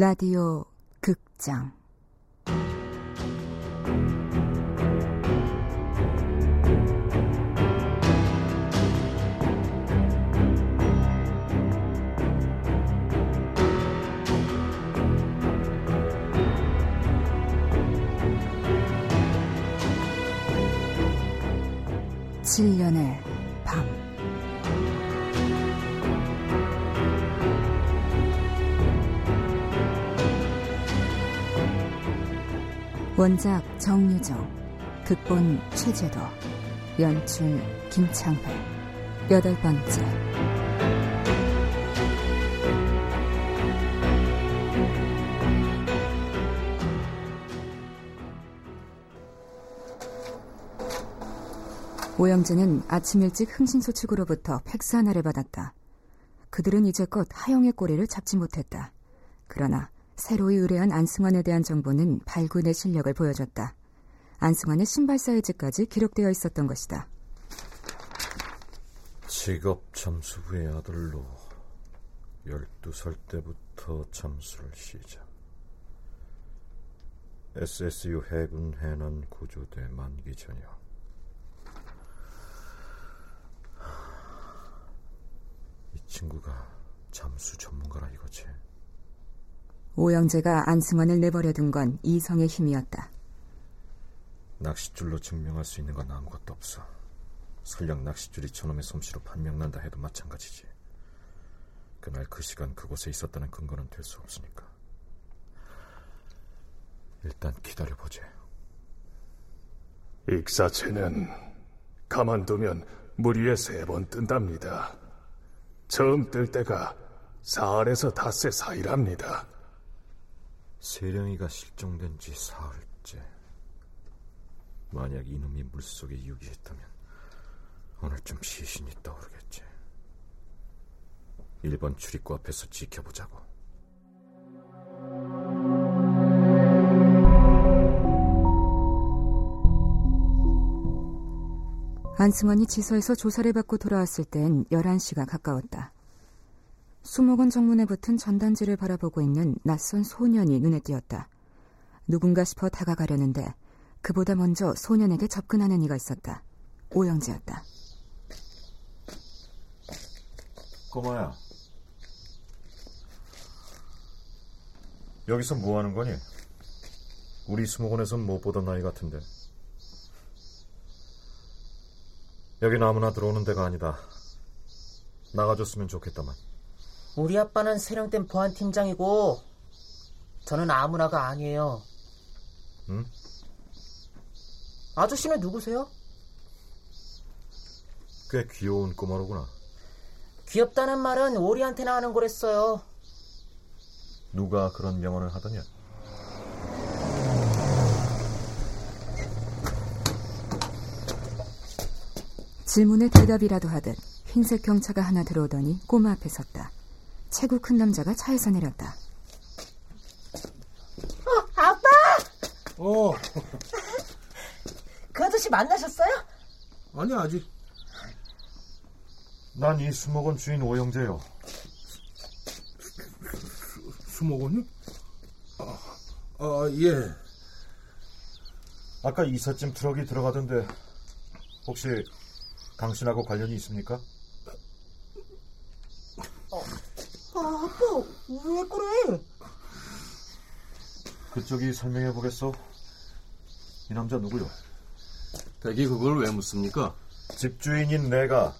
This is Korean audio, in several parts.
라디오 극장. 칠년의 원작 정유정 극본 최재도 연출 김창회 여덟 번째 오영재는 아침 일찍 흥신소 측으로부터 팩스 하나를 받았다. 그들은 이제껏 하영의 꼬리를 잡지 못했다. 그러나 새로이 의뢰한 안승환에 대한 정보는 발군의 실력을 보여줬다. 안승환의 신발 사이즈까지 기록되어 있었던 것이다. 직업 잠수부의 아들로 12살 때부터 잠수를 시작. SSU 해군 해난 구조대 만기 전역. 이 친구가 잠수 전문가라 이거지. 오영재가 안승환을 내버려 둔 건 이성의 힘이었다. 낚싯줄로 증명할 수 있는 건 아무것도 없어. 설령 낚싯줄이 저놈의 솜씨로 판명난다 해도 마찬가지지. 그날 그 시간 그곳에 있었다는 근거는 될 수 없으니까. 일단 기다려보지. 익사체는 가만두면 물 위에 세 번 뜬답니다. 처음 뜰 때가 사흘에서 닷새 사이랍니다. 세령이가 실종된 지 사흘째. 만약 이놈이 물속에 유기했다면 오늘쯤 시신이 떠오르겠지. 1번 출입구 앞에서 지켜보자고. 안승환이 지서에서 조사를 받고 돌아왔을 땐 11시가 가까웠다. 수목원 정문에 붙은 전단지를 바라보고 있는 낯선 소년이 눈에 띄었다. 누군가 싶어 다가가려는데 그보다 먼저 소년에게 접근하는 이가 있었다. 오영재였다. 꼬마야. 여기서 뭐 하는 거니? 우리 수목원에선 못 보던 나이 같은데. 여긴 아무나 들어오는 데가 아니다. 나가줬으면 좋겠다만. 우리 아빠는 세령된 보안팀장이고 저는 아무나가 아니에요. 응? 아저씨는 누구세요? 꽤 귀여운 꼬마로구나. 귀엽다는 말은 오리한테나 하는 거랬어요. 누가 그런 명언을 하더냐? 질문에 대답이라도 하듯 흰색 경차가 하나 들어오더니 꼬마 앞에 섰다. 체구 큰 남자가 차에서 내렸다. 어, 아빠! 어, 그 아저씨 만나셨어요? 아니 아직 난 이 수목원 주인 오영재요. 수목원이? 아, 아, 예. 아까 이삿짐 트럭이 들어가던데 혹시 당신하고 관련이 있습니까? 아, 아빠, 왜 그래? 그쪽이 설명해 보겠소. 이 남자 누구요? 댁이 그걸 왜 묻습니까? 집주인인 내가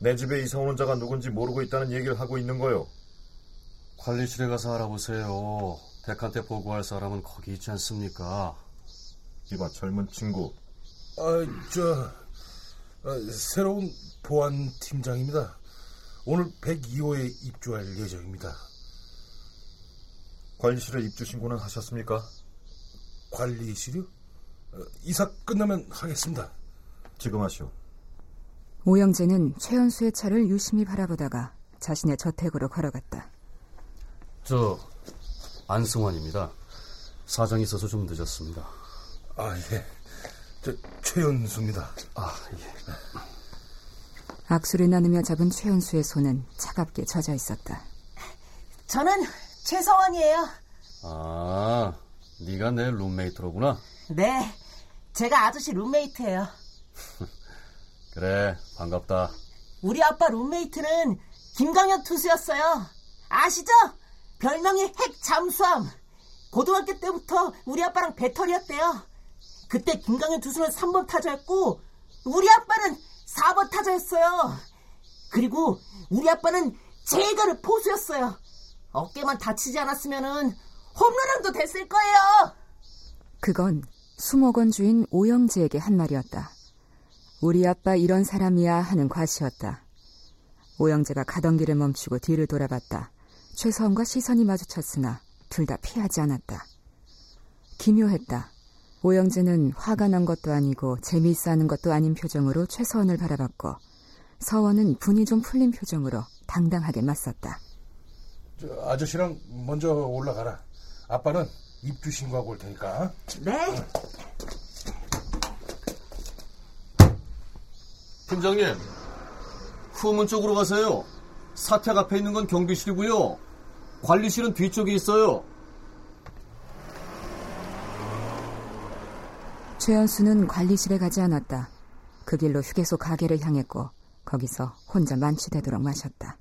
내 집에 이사 오는 자가 누군지 모르고 있다는 얘기를 하고 있는 거요. 관리실에 가서 알아보세요. 댁한테 보고할 사람은 거기 있지 않습니까? 이봐 젊은 친구. 아, 저 아, 새로운 보안 팀장입니다. 오늘 102호에 입주할 예정입니다. 관리실에 입주 신고는 하셨습니까? 관리실이요? 어, 이사 끝나면 하겠습니다. 지금 하시오. 오영재는 최연수의 차를 유심히 바라보다가 자신의 저택으로 걸어갔다. 저 안승환입니다. 사정이 있어서 좀 늦었습니다. 아, 예. 저 최연수입니다. 아, 예. 악수를 나누며 잡은 최연수의 손은 차갑게 젖어 있었다. 저는 최서원이에요. 아, 네가 내 룸메이트로구나. 네, 제가 아저씨 룸메이트예요. 그래, 반갑다. 우리 아빠 룸메이트는 김강현 투수였어요. 아시죠? 별명이 핵 잠수함. 고등학교 때부터 우리 아빠랑 배터리였대요. 그때 김강현 투수는 3번 타자였고 우리 아빠는 4번 타자였어요. 그리고 우리 아빠는 제가를 포수였어요. 어깨만 다치지 않았으면은 홈런왕도 됐을 거예요. 그건 수목원 주인 오영재에게 한 말이었다. 우리 아빠 이런 사람이야 하는 과시였다. 오영재가 가던 길을 멈추고 뒤를 돌아봤다. 최서원과 시선이 마주쳤으나 둘 다 피하지 않았다. 기묘했다. 오영재는 화가 난 것도 아니고 재미있어 하는 것도 아닌 표정으로 최서원을 바라봤고 서원은 분이 좀 풀린 표정으로 당당하게 맞섰다. 저 아저씨랑 먼저 올라가라. 아빠는 입주 신고하고 올 테니까. 네. 팀장님, 후문 쪽으로 가세요. 사택 앞에 있는 건 경비실이고요. 관리실은 뒤쪽에 있어요. 최연수는 관리실에 가지 않았다. 그 길로 휴게소 가게를 향했고 거기서 혼자 만취되도록 마셨다.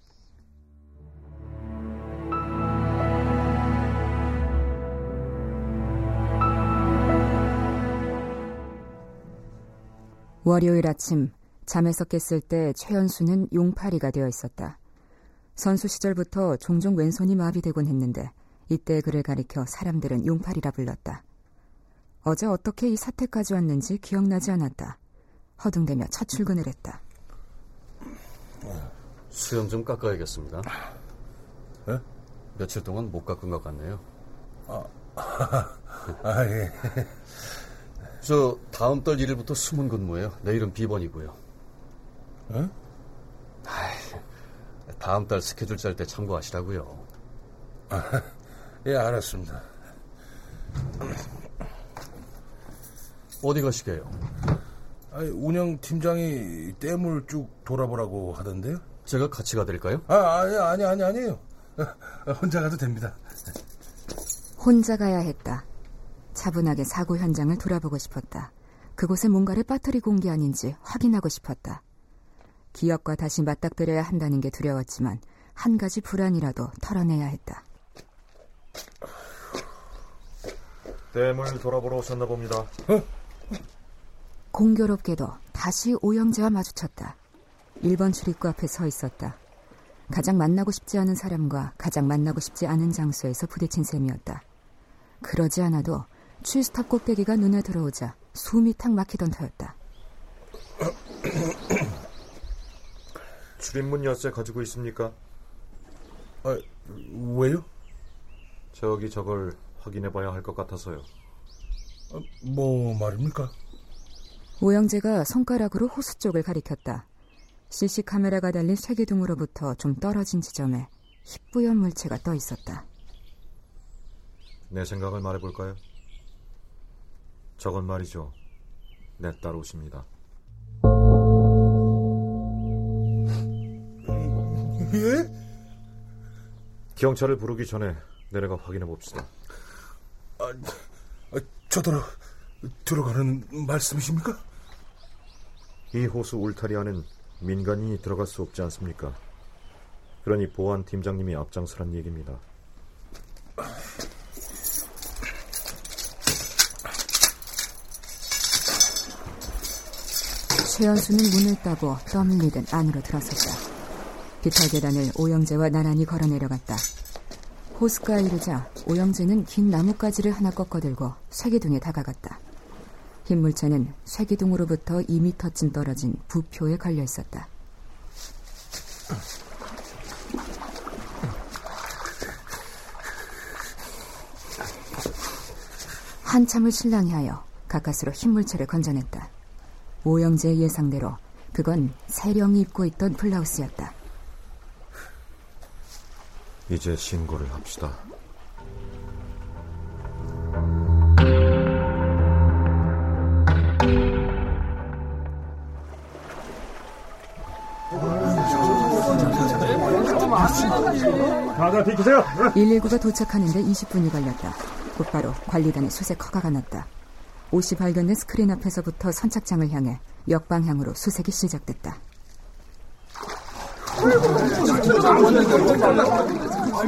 월요일 아침 잠에서 깼을 때 최연수는 용팔이가 되어 있었다. 선수 시절부터 종종 왼손이 마비되곤 했는데 이때 그를 가리켜 사람들은 용팔이라 불렀다. 어제 어떻게 이 사태까지 왔는지 기억나지 않았다. 허둥대며 첫 출근을 했다. 수염 좀 깎아야겠습니다. 예? 며칠 동안 못 깎은 것 같네요. 아, 예. 저 다음 달 1일부터 숨은 근무예요. 내일은 비번이고요. 예? 다음 달 스케줄 짤 때 참고하시라고요. 예, 알았습니다. 어디 가시게요? 아니, 운영 팀장이 댐을 쭉 돌아보라고 하던데요? 제가 같이 가드릴까요? 아, 아니, 아니, 아니, 아니에요. 혼자 가도 됩니다. 혼자 가야 했다. 차분하게 사고 현장을 돌아보고 싶었다. 그곳에 뭔가를 빠뜨리고 온 게 아닌지 확인하고 싶었다. 기억과 다시 맞닥뜨려야 한다는 게 두려웠지만 한 가지 불안이라도 털어내야 했다. 댐을 돌아보러 오셨나 봅니다. 공교롭게도 다시 오영재와 마주쳤다. 1번 출입구 앞에 서 있었다. 가장 만나고 싶지 않은 사람과 가장 만나고 싶지 않은 장소에서 부딪힌 셈이었다. 그러지 않아도 취스탑 꼭대기가 눈에 들어오자 숨이 탁 막히던 터였다. 출입문 열쇠 가지고 있습니까? 아, 왜요? 저기 저걸 확인해 봐야 할 것 같아서요. 아, 뭐 말입니까? 오영재가 손가락으로 호수 쪽을 가리켰다. CC 카메라가 달린 쇠기둥으로부터 좀 떨어진 지점에 희뿌연 물체가 떠 있었다. 내 생각을 말해볼까요? 저건 말이죠. 내 딸 옷입니다. 예? 경찰을 부르기 전에 내려가 확인해 봅시다. 아, 아, 저더러 들어가는 말씀이십니까? 이 호수 울타리 안엔 민간인이 들어갈 수 없지 않습니까? 그러니 보안 팀장님이 앞장서란 얘기입니다. 최연수는 문을 따고 떠밀리듯 안으로 들어섰다. 비탈 계단을 오영재와 나란히 걸어 내려갔다. 호수가에 이르자 오영재는 긴 나뭇가지를 하나 꺾어들고 쇠기둥에 다가갔다. 흰 물체는 쇠기둥으로부터 2미터쯤 떨어진 부표에 걸려 있었다. 한참을 실랑이하여 가까스로 흰 물체를 건져냈다. 오영재의 예상대로 그건 세령이 입고 있던 블라우스였다. 이제 신고를 합시다. 다들 비키세요. 119가 도착하는데 20분이 걸렸다. 곧바로 관리단의 수색 허가가 났다. 옷이 발견된 스크린 앞에서부터 선착장을 향해 역방향으로 수색이 시작됐다.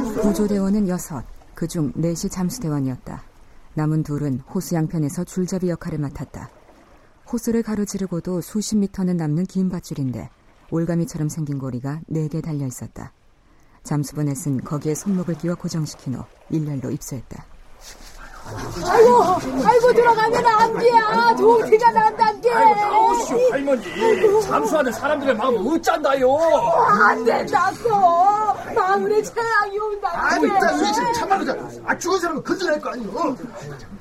구조대원은 여섯, 그중 넷이 잠수대원이었다. 남은 둘은 호수 양편에서 줄잡이 역할을 맡았다. 호수를 가로지르고도 수십 미터는 남는 긴 밧줄인데 올가미처럼 생긴 고리가 네 개 달려 있었다. 잠수본넷은 거기에 손목을 끼워 고정시킨 후 일렬로 입수했다. 아이고, 아이고 들어가면 안 돼. 아, 좋은 티가 난단 게. 아이고 나오시오 할머니. 잠수하는 사람들의 마음 어쩐다요. 안 된다고. 마을에 재앙이 온다. 아이고 일단 우리 참말로 아 죽은 사람은 건져낼 거 아니오.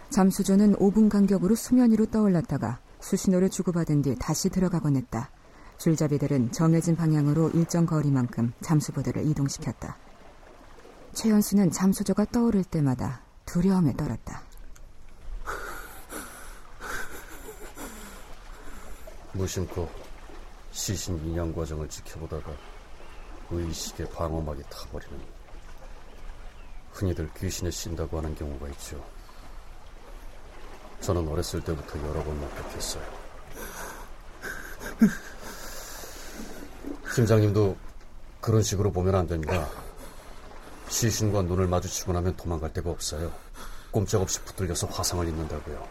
잠수조는 5분 간격으로 수면 위로 떠올랐다가 수신호를 주고받은 뒤 다시 들어가곤 했다. 줄잡이들은 정해진 방향으로 일정 거리만큼 잠수부대를 이동시켰다. 최연수는 잠수조가 떠오를 때마다 두려움에 떨었다. 무심코 시신 인양 과정을 지켜보다가 의식의 방어막이 타버리는 흔히들 귀신에 씬다고 하는 경우가 있죠. 저는 어렸을 때부터 여러 번 목격했어요. 팀장님도 그런 식으로 보면 안 됩니다. 시신과 눈을 마주치고 나면 도망갈 데가 없어요. 꼼짝없이 붙들려서 화상을 입는다고요.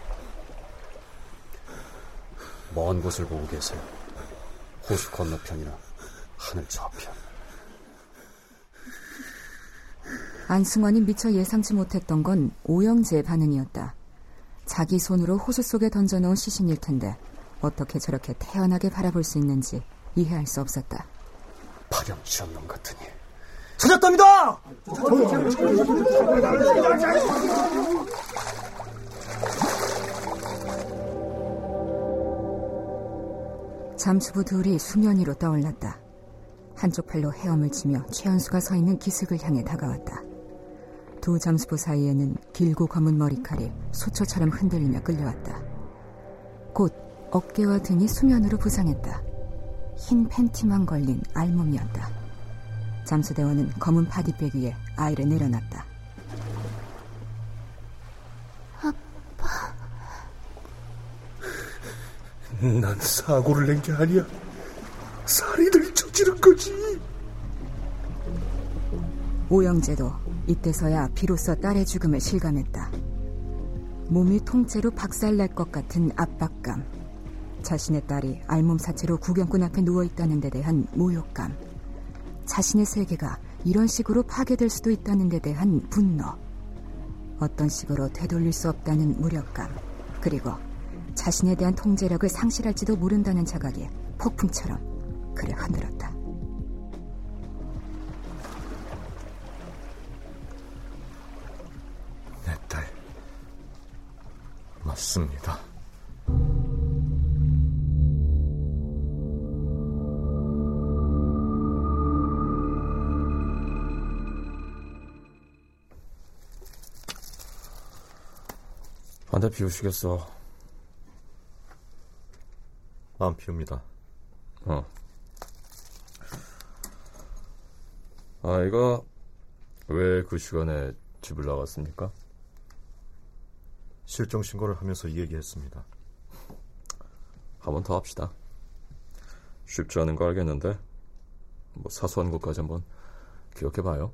먼 곳을 보고 계세요. 호수 건너편이나 하늘 저편. 안승환이 미처 예상치 못했던 건 오영재의 반응이었다. 자기 손으로 호수 속에 던져놓은 시신일 텐데 어떻게 저렇게 태연하게 바라볼 수 있는지 이해할 수 없었다. 파렴치한 놈 같으니. 찾았답니다! 잠수부 둘이 수면 위로 떠올랐다. 한쪽 팔로 헤엄을 치며 최연수가 서 있는 기슭을 향해 다가왔다. 두 잠수부 사이에는 길고 검은 머리칼이 소초처럼 흔들리며 끌려왔다. 곧 어깨와 등이 수면으로 부상했다. 흰 팬티만 걸린 알몸이었다. 잠수대원은 검은 파디백 위에 아이를 내려놨다. 난 사고를 낸 게 아니야. 살인을 저지른 거지. 오영재도 이때서야 비로소 딸의 죽음을 실감했다. 몸이 통째로 박살날 것 같은 압박감. 자신의 딸이 알몸 사체로 구경꾼 앞에 누워있다는 데 대한 모욕감. 자신의 세계가 이런 식으로 파괴될 수도 있다는 데 대한 분노. 어떤 식으로 되돌릴 수 없다는 무력감. 그리고 자신에 대한 통제력을 상실할지도 모른다는 자각이 폭풍처럼 그를 흔들었다. 맞습니다. 반대 비우시겠어. 안 피웁니다. 어. 아이가 왜그 시간에 집을 나갔습니까? 실종 신고를 하면서 이 얘기했습니다. 한 번 더 합시다. 쉽지 않은 거 알겠는데 뭐 사소한 것까지 한번 기억해 봐요.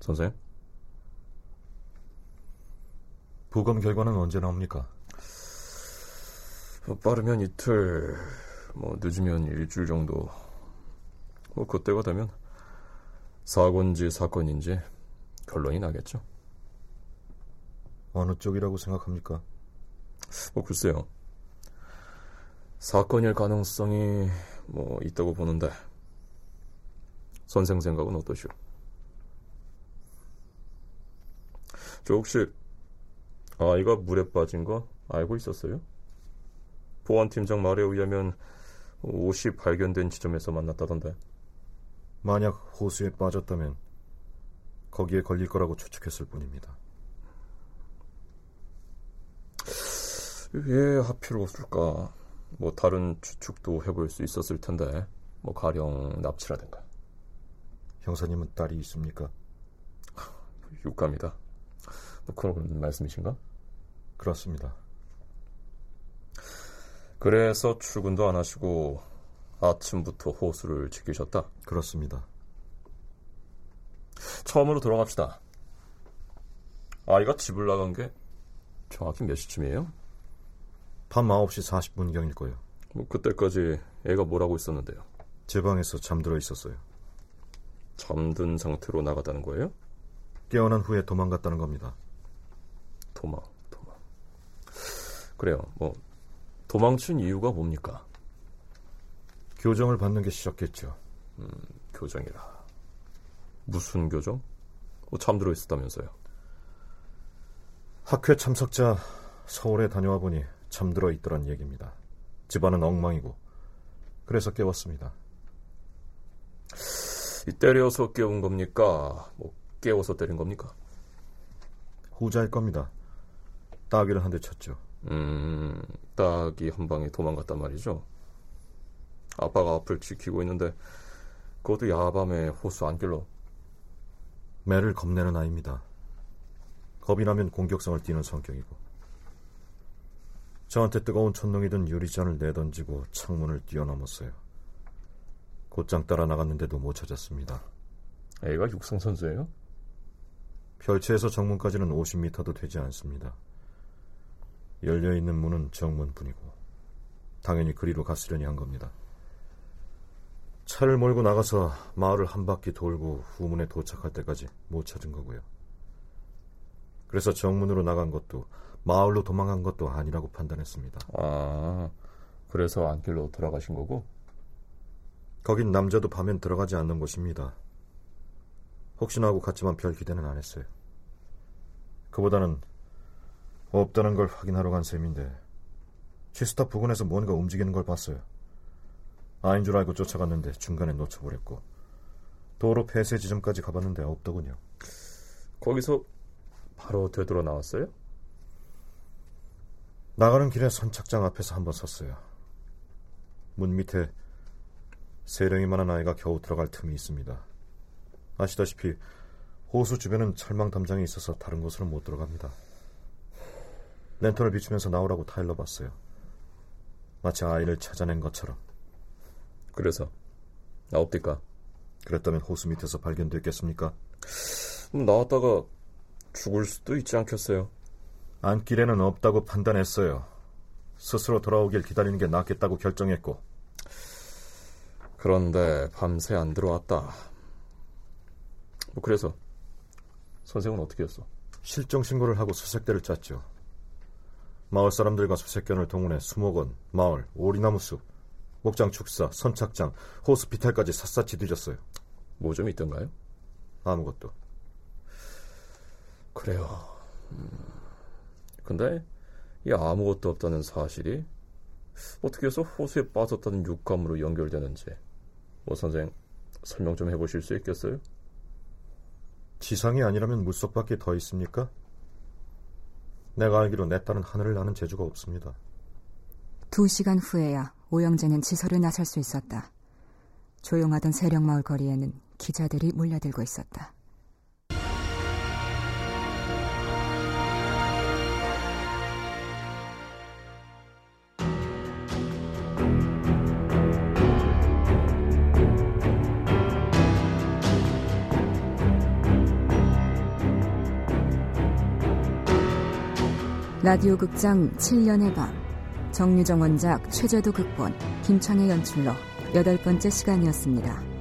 선생님? 부검 결과는 언제 나옵니까? 뭐 빠르면 이틀, 뭐 늦으면 일주일 정도. 뭐 그때가 되면 사고인지 사건인지 결론이 나겠죠. 어느 쪽이라고 생각합니까? 뭐 글쎄요. 사건일 가능성이 뭐 있다고 보는데 선생 생각은 어떠시오? 저 혹시 아이가 물에 빠진 거 알고 있었어요? 보안팀장 말에 의하면 옷이 발견된 지점에서 만났다던데. 만약 호수에 빠졌다면 거기에 걸릴 거라고 추측했을 뿐입니다. 왜 하필 없을까? 뭐 다른 추측도 해볼 수 있었을 텐데. 뭐 가령 납치라든가. 형사님은 딸이 있습니까? 육감이다. 뭐 그런 말씀이신가? 그렇습니다. 그래서 출근도 안 하시고 아침부터 호수를 지키셨다. 그렇습니다. 처음으로 돌아갑시다. 아이가 집을 나간 게 정확히 몇 시쯤이에요? 밤 9시 40분경일 거예요. 뭐 그때까지 애가 뭐라고 있었는데요? 제 방에서 잠들어 있었어요. 잠든 상태로 나갔다는 거예요? 깨어난 후에 도망갔다는 겁니다. 도망, 도망. 그래요. 뭐 도망친 이유가 뭡니까? 교정을 받는 게 시작했죠. 음, 교정이라. 무슨 교정? 뭐 잠들어 있었다면서요? 학회 참석자 서울에 다녀와 보니 잠들어 있더란 얘기입니다. 집안은 엉망이고 그래서 깨웠습니다. 이 때려서 깨운 겁니까? 뭐 깨워서 때린 겁니까? 후자일 겁니다. 따귀를 한 대 쳤죠. 음, 딱이 한 방에 도망갔단 말이죠. 아빠가 앞을 지키고 있는데 그것도 야밤에 호수 안길로 매를 겁내는 아이입니다. 겁이 나면 공격성을 띠는 성격이고 저한테 뜨거운 촛농이 든 유리잔을 내던지고 창문을 뛰어넘었어요. 곧장 따라 나갔는데도 못 찾았습니다. 애가 육상 선수예요? 별채에서 정문까지는 50m도 되지 않습니다. 열려있는 문은 정문뿐이고 당연히 그리로 갔으려니 한 겁니다. 차를 몰고 나가서 마을을 한 바퀴 돌고 후문에 도착할 때까지 못 찾은 거고요. 그래서 정문으로 나간 것도 마을로 도망간 것도 아니라고 판단했습니다. 아, 그래서 안길로 돌아가신 거고? 거긴 남자도 밤엔 들어가지 않는 곳입니다. 혹시나 하고 갔지만 별 기대는 안 했어요. 그보다는 없다는 걸 확인하러 간 셈인데 취스타 부근에서 뭔가 움직이는 걸 봤어요. 아인 줄 알고 쫓아갔는데 중간에 놓쳐버렸고 도로 폐쇄 지점까지 가봤는데 없더군요. 거기서 바로 되돌아 나왔어요? 나가는 길에 선착장 앞에서 한번 섰어요. 문 밑에 세령이만한 아이가 겨우 들어갈 틈이 있습니다. 아시다시피 호수 주변은 철망 담장이 있어서 다른 곳으로 못 들어갑니다. 랜턴을 비추면서 나오라고 타일러 봤어요. 마치 아이를 찾아낸 것처럼. 그래서 나옵니까? 그랬다면 호수 밑에서 발견됐겠습니까? 나왔다가 죽을 수도 있지 않겠어요? 안길에는 없다고 판단했어요. 스스로 돌아오길 기다리는 게 낫겠다고 결정했고. 그런데 밤새 안 들어왔다. 뭐 그래서 선생은 어떻게 했어? 실종 신고를 하고 수색대를 짰죠. 마을 사람들과 수색견을 동원해 수목원, 마을, 오리나무 숲, 목장 축사, 선착장, 호스피탈까지 샅샅이 뒤졌어요. 뭐 좀 있던가요? 아무것도. 그래요. 음. 근데 이 아무것도 없다는 사실이 어떻게 해서 호수에 빠졌다는 육감으로 연결되는지 뭐 선생 설명 좀 해보실 수 있겠어요? 지상이 아니라면 물속밖에 더 있습니까? 내가 알기로 내 딸은 하늘을 나는 재주가 없습니다. 두 시간 후에야 오영재는 지설을 나설 수 있었다. 조용하던 세령마을 거리에는 기자들이 몰려들고 있었다. 라디오 극장 7년의 밤 정유정 원작 최재도 극본 김창의 연출로 여덟 번째 시간이었습니다.